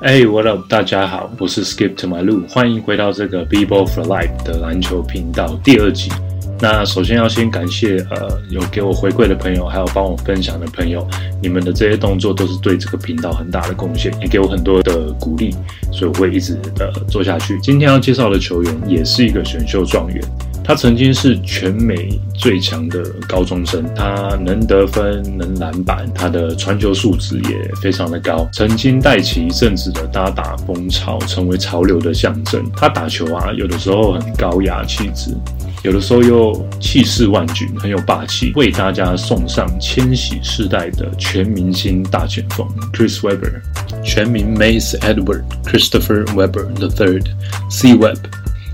哎，What up？大家好，我是 Skip to my 路，欢迎回到这个 Be Ball for Life 的篮球频道第二集。那首先要先感谢呃有给我回馈的朋友，还有帮我分享的朋友，你们的这些动作都是对这个频道很大的贡献，也给我很多的鼓励，所以我会一直的做下去。今天要介绍的球员也是一个选秀状元。他曾经是全美最强的高中生，他能得分，能篮板，他的传球素质也非常的高，曾经带起一阵子的搭打风潮，成为潮流的象征。他打球啊，有的时候很高雅气质，有的时候又气势万钧，很有霸气，为大家送上千禧世代的全明星大前锋 Chris Webber，全名 Mace Edward Christopher Webber the Third，C Web。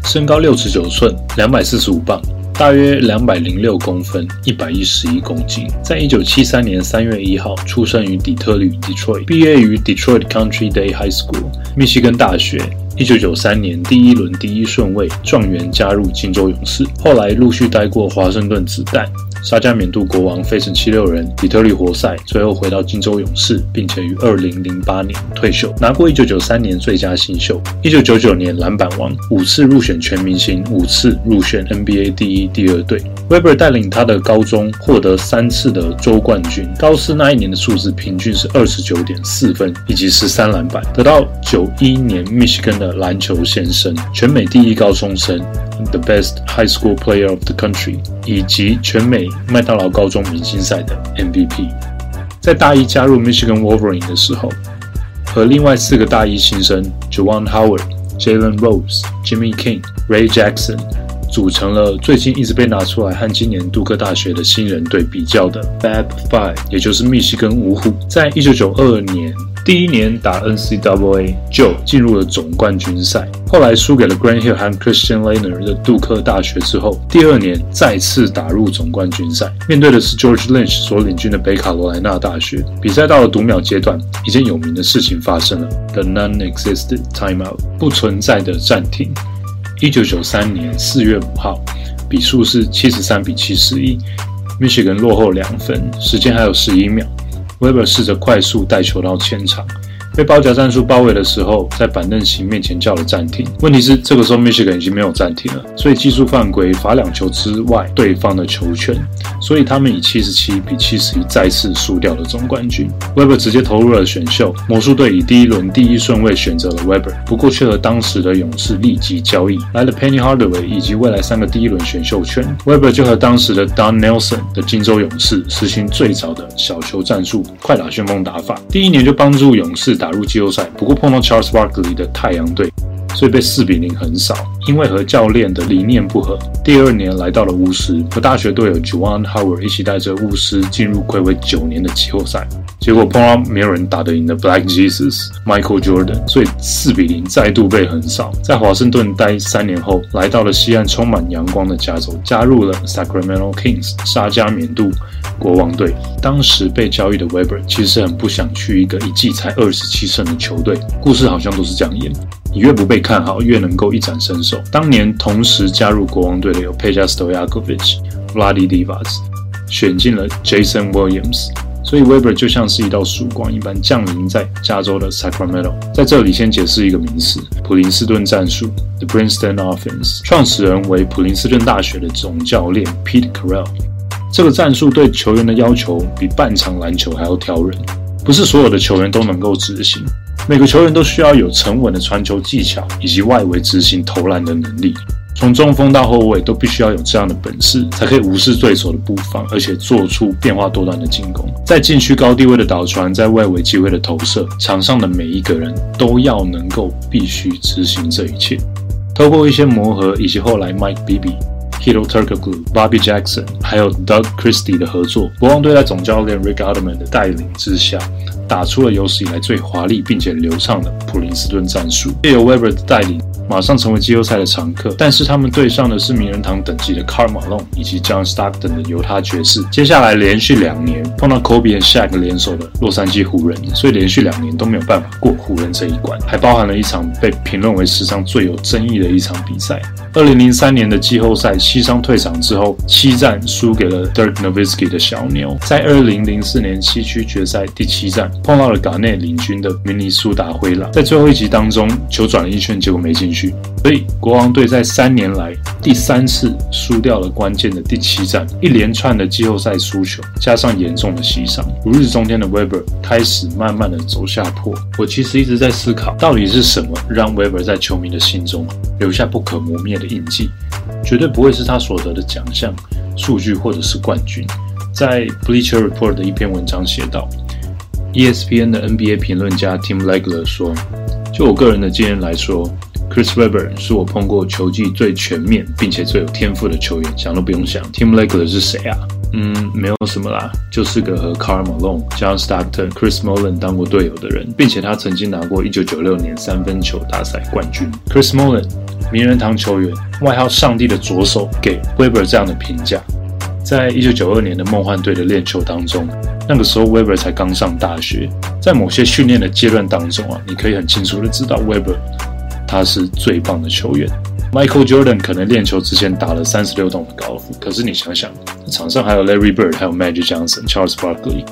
身高六尺九寸，两百四十五磅，大约两百零六公分，一百一十一公斤。在一九七三年三月一号出生于底特律 （Detroit），毕业于 Detroit Country Day High School（ 密西根大学）。一九九三年第一轮第一顺位状元加入金州勇士，后来陆续待过华盛顿子弹。沙加缅度国王、费城七六人、底特律活塞，最后回到金州勇士，并且于二零零八年退休，拿过一九九三年最佳新秀，一九九九年篮板王，五次入选全明星，五次入选 NBA 第一、第二队。Weber 带领他的高中获得三次的州冠军，高四那一年的数字平均是二十九点四分以及十三篮板，得到九一年密西根的篮球先生、全美第一高中生。The best high school player of the country，以及全美麦当劳高中明星赛的 MVP。在大一加入 Michigan Wolverine 的时候，和另外四个大一新生 juan Howard、Jalen Rose、Jimmy King、Ray Jackson 组成了最近一直被拿出来和今年杜克大学的新人队比较的 Fab Five，也就是密西根五虎。在一九九二年。第一年打 NCAA 就进入了总冠军赛，后来输给了 Grant Hill 和 Christian l a n e r 的杜克大学之后，第二年再次打入总冠军赛，面对的是 George Lynch 所领军的北卡罗来纳大学。比赛到了读秒阶段，一件有名的事情发生了：The non-existent timeout，不存在的暂停。一九九三年四月五号，比数是七十三比七十一，Michigan 落后两分，时间还有十一秒。Weber 试着快速带球到前场。被包夹战术包围的时候，在板凳席面前叫了暂停。问题是，这个时候 Michigan 已经没有暂停了，所以技术犯规罚两球之外对方的球权，所以他们以七十七比七十一再次输掉了总冠军。Weber 直接投入了选秀，魔术队以第一轮第一顺位选择了 Weber，不过却和当时的勇士立即交易来了 Penny Hardaway 以及未来三个第一轮选秀权。Weber 就和当时的 Don Nelson 的金州勇士实行最早的小球战术，快打旋风打法，第一年就帮助勇士。打打入季后赛，不过碰到 Charles Barkley 的太阳队，所以被四比零横扫。因为和教练的理念不合，第二年来到了巫师，和大学队友 j u a n Howard 一起带着巫师进入暌违九年的季后赛。结果碰到没有人打得赢的 Black Jesus Michael Jordan，所以四比零再度被横扫。在华盛顿待三年后，来到了西岸充满阳光的加州，加入了 Sacramento Kings 沙加缅度国王队。当时被交易的 Weber 其实很不想去一个一季才二十七胜的球队。故事好像都是这样演：你越不被看好，越能够一展身手。当年同时加入国王队的有 Peja Stojakovic、Vladi Divac，选进了 Jason Williams。所以 Weber 就像是一道曙光一般降临在加州的 Sacramento。在这里先解释一个名词：普林斯顿战术 （The Princeton Offense）。创始人为普林斯顿大学的总教练 Pete Carroll。这个战术对球员的要求比半场篮球还要挑人，不是所有的球员都能够执行。每个球员都需要有沉稳的传球技巧以及外围执行投篮的能力。从中锋到后卫都必须要有这样的本事，才可以无视对手的布防，而且做出变化多端的进攻。在禁区高低位的导传，在外围机会的投射，场上的每一个人都要能够必须执行这一切。透过一些磨合，以及后来 Mike Bibby、kiro Turkoglu、Bobby Jackson 还有 Doug Christie 的合作，国王队在总教练 Rick Adelman 的带领之下，打出了有史以来最华丽并且流畅的普林斯顿战术。也由 Weber 的带领。马上成为季后赛的常客。但是他们对上的是名人堂等级的 Karl Malone 以及 John Stockton 的犹他爵士。接下来连续两年碰到 Kobe 和 Shaq 联手的洛杉矶湖人，所以连续两年都没有办法过湖人这一关，还包含了一场被评论为史上最有争议的一场比赛。二零零三年的季后赛，西伤退场之后，七战输给了 Dirk Nowitzki 的小牛。在二零零四年西区决赛第七战，碰到了港内领军的明尼苏达灰狼，在最后一集当中球转了一圈，结果没进所以国王队在三年来第三次输掉了关键的第七战，一连串的季后赛输球，加上严重的膝伤，如日中天的 Weber 开始慢慢的走下坡。我其实一直在思考，到底是什么让 Weber 在球迷的心中留下不可磨灭的。印记绝对不会是他所得的奖项、数据或者是冠军。在 Bleacher Report 的一篇文章写道，ESPN 的 NBA 评论家 Tim Legler 说：“就我个人的经验来说，Chris Webber 是我碰过球技最全面并且最有天赋的球员。想都不用想，Tim Legler 是谁啊？嗯，没有什么啦，就是个和 Carl Malone、John Stockton、Chris Mullin 当过队友的人，并且他曾经拿过1996年三分球大赛冠军。Chris Mullin。”名人堂球员，外号“上帝的左手”给 Weber 这样的评价。在一九九二年的梦幻队的练球当中，那个时候 Webber 才刚上大学，在某些训练的阶段当中啊，你可以很清楚的知道 Webber 他是最棒的球员。Michael Jordan 可能练球之前打了三十六洞的高尔夫，可是你想想，场上还有 Larry Bird，还有 Magic Johnson、Charles Barkley。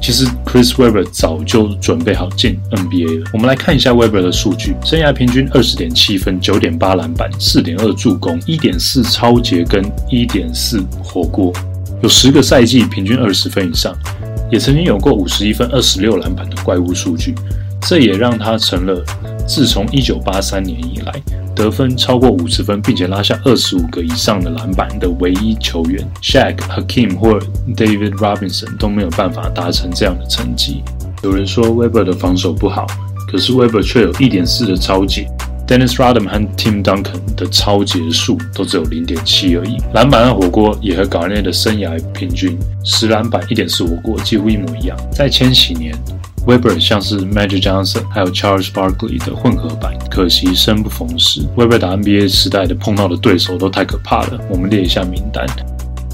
其实 Chris Webber 早就准备好进 NBA 了。我们来看一下 Webber 的数据：生涯平均二十点七分、九点八篮板、四点二助攻、一点四超节跟一点四火锅，有十个赛季平均二十分以上，也曾经有过五十一分、二十六篮板的怪物数据。这也让他成了自从一九八三年以来。得分超过五十分，并且拉下二十五个以上的篮板的唯一球员，Shaq、Hakim 或 David Robinson 都没有办法达成这样的成绩。有人说 Weber 的防守不好，可是 Weber 却有一点四的超解。Dennis Rodman 和 Tim Duncan 的超节数都只有零点七而已。篮板和火锅也和 Garnett 的生涯平均十篮板一点四火锅几乎一模一样。在千禧年。Weber 像是 Magic Johnson 还有 Charles Barkley 的混合版，可惜生不逢时。Weber 打 NBA 时代的碰到的对手都太可怕了。我们列一下名单：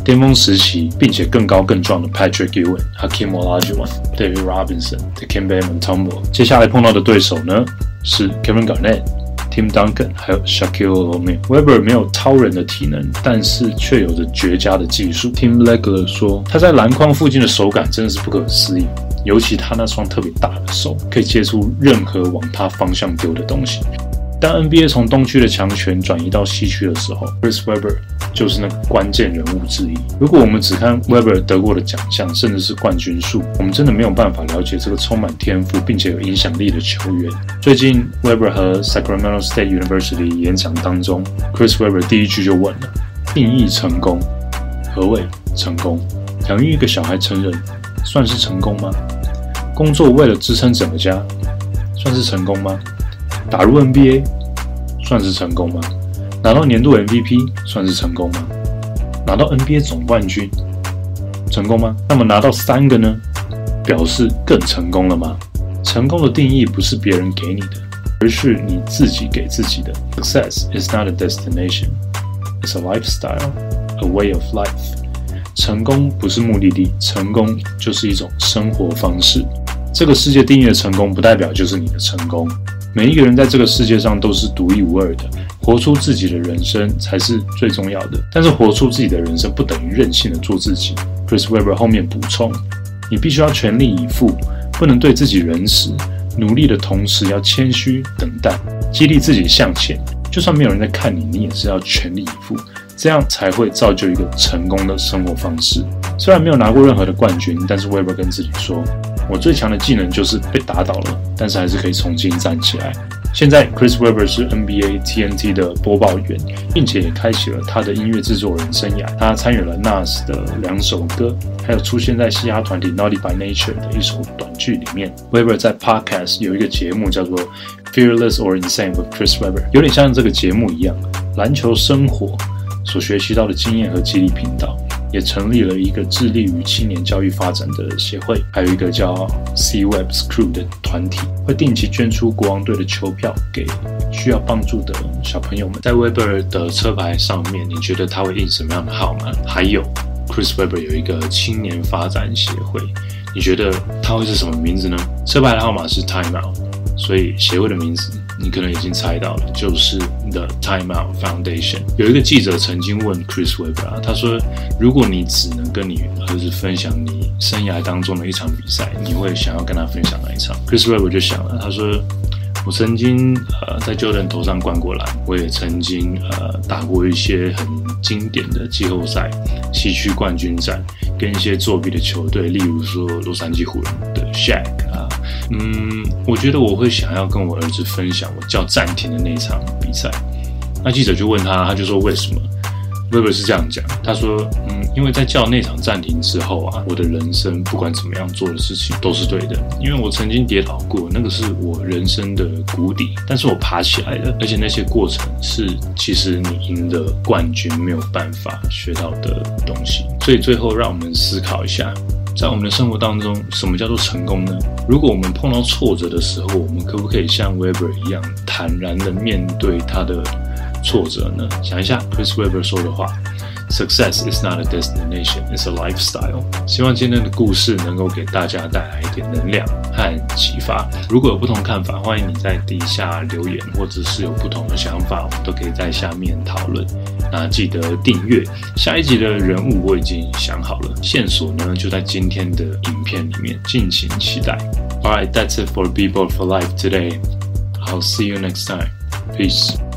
巅峰时期并且更高更壮的 Patrick Ewing、Hakeem Olajuwon、David Robinson、Dikembe Mutombo。接下来碰到的对手呢是 Kevin Garnett、Tim Duncan 还有 Shaquille O'Neal。Weber 没有超人的体能，但是却有着绝佳的技术。Tim Legler 说，他在篮筐附近的手感真的是不可思议。尤其他那双特别大的手，可以接出任何往他方向丢的东西。当 NBA 从东区的强权转移到西区的时候，Chris Webber 就是那个关键人物之一。如果我们只看 Webber 得过的奖项，甚至是冠军数，我们真的没有办法了解这个充满天赋并且有影响力的球员。最近 Webber 和 Sacramento State University 演讲当中，Chris Webber 第一句就问了：定义成功，何谓成功？养育一个小孩成人。算是成功吗？工作为了支撑整个家，算是成功吗？打入 NBA 算是成功吗？拿到年度 MVP 算是成功吗？拿到 NBA 总冠军成功吗？那么拿到三个呢？表示更成功了吗？成功的定义不是别人给你的，而是你自己给自己的。Success is not a destination, it's a lifestyle, a way of life. 成功不是目的地，成功就是一种生活方式。这个世界定义的成功，不代表就是你的成功。每一个人在这个世界上都是独一无二的，活出自己的人生才是最重要的。但是，活出自己的人生不等于任性的做自己。Chris Webber 后面补充：你必须要全力以赴，不能对自己仁慈，努力的同时要谦虚等待，激励自己向前。就算没有人在看你，你也是要全力以赴。这样才会造就一个成功的生活方式。虽然没有拿过任何的冠军，但是 Weber 跟自己说：“我最强的技能就是被打倒了，但是还是可以重新站起来。”现在，Chris Weber 是 NBA TNT 的播报员，并且也开启了他的音乐制作人生涯。他参与了 Nas 的两首歌，还有出现在嘻哈团体 Naughty by Nature 的一首短剧里面。Weber 在 Podcast 有一个节目叫做 Fearless or Insane with Chris Weber，有点像这个节目一样，篮球生活。所学习到的经验和激励频道，也成立了一个致力于青年教育发展的协会，还有一个叫 C Web s c r e w 的团体，会定期捐出国王队的球票给需要帮助的小朋友们。在 Weber 的车牌上面，你觉得他会印什么样的号码？还有 Chris Weber 有一个青年发展协会，你觉得他会是什么名字呢？车牌的号码是 Time Out，所以协会的名字。你可能已经猜到了，就是 The Time Out Foundation。有一个记者曾经问 Chris Webber 啊，他说：“如果你只能跟你儿子分享你生涯当中的一场比赛，你会想要跟他分享哪一场？”Chris Webber 就想了，他说：“我曾经呃在 Jordan 头上灌过篮，我也曾经呃打过一些很经典的季后赛、西区冠军战，跟一些作弊的球队，例如说洛杉矶湖人的 Shaq 啊。”嗯，我觉得我会想要跟我儿子分享我叫暂停的那一场比赛。那记者就问他，他就说为什么？Weber 是这样讲，他说，嗯，因为在叫那场暂停之后啊，我的人生不管怎么样做的事情都是对的，因为我曾经跌倒过，那个是我人生的谷底，但是我爬起来了，而且那些过程是其实你赢得冠军没有办法学到的东西。所以最后让我们思考一下。在我们的生活当中，什么叫做成功呢？如果我们碰到挫折的时候，我们可不可以像 Weber 一样坦然的面对他的挫折呢？想一下 Chris Weber 说的话。Success is not a destination; it's a lifestyle. 希望今天的故事能够给大家带来一点能量和启发。如果有不同看法，欢迎你在底下留言，或者是有不同的想法，我们都可以在下面讨论。那记得订阅。下一集的人物我已经想好了，线索呢就在今天的影片里面，敬请期待。All right, that's it for People for Life today. I'll see you next time. Peace.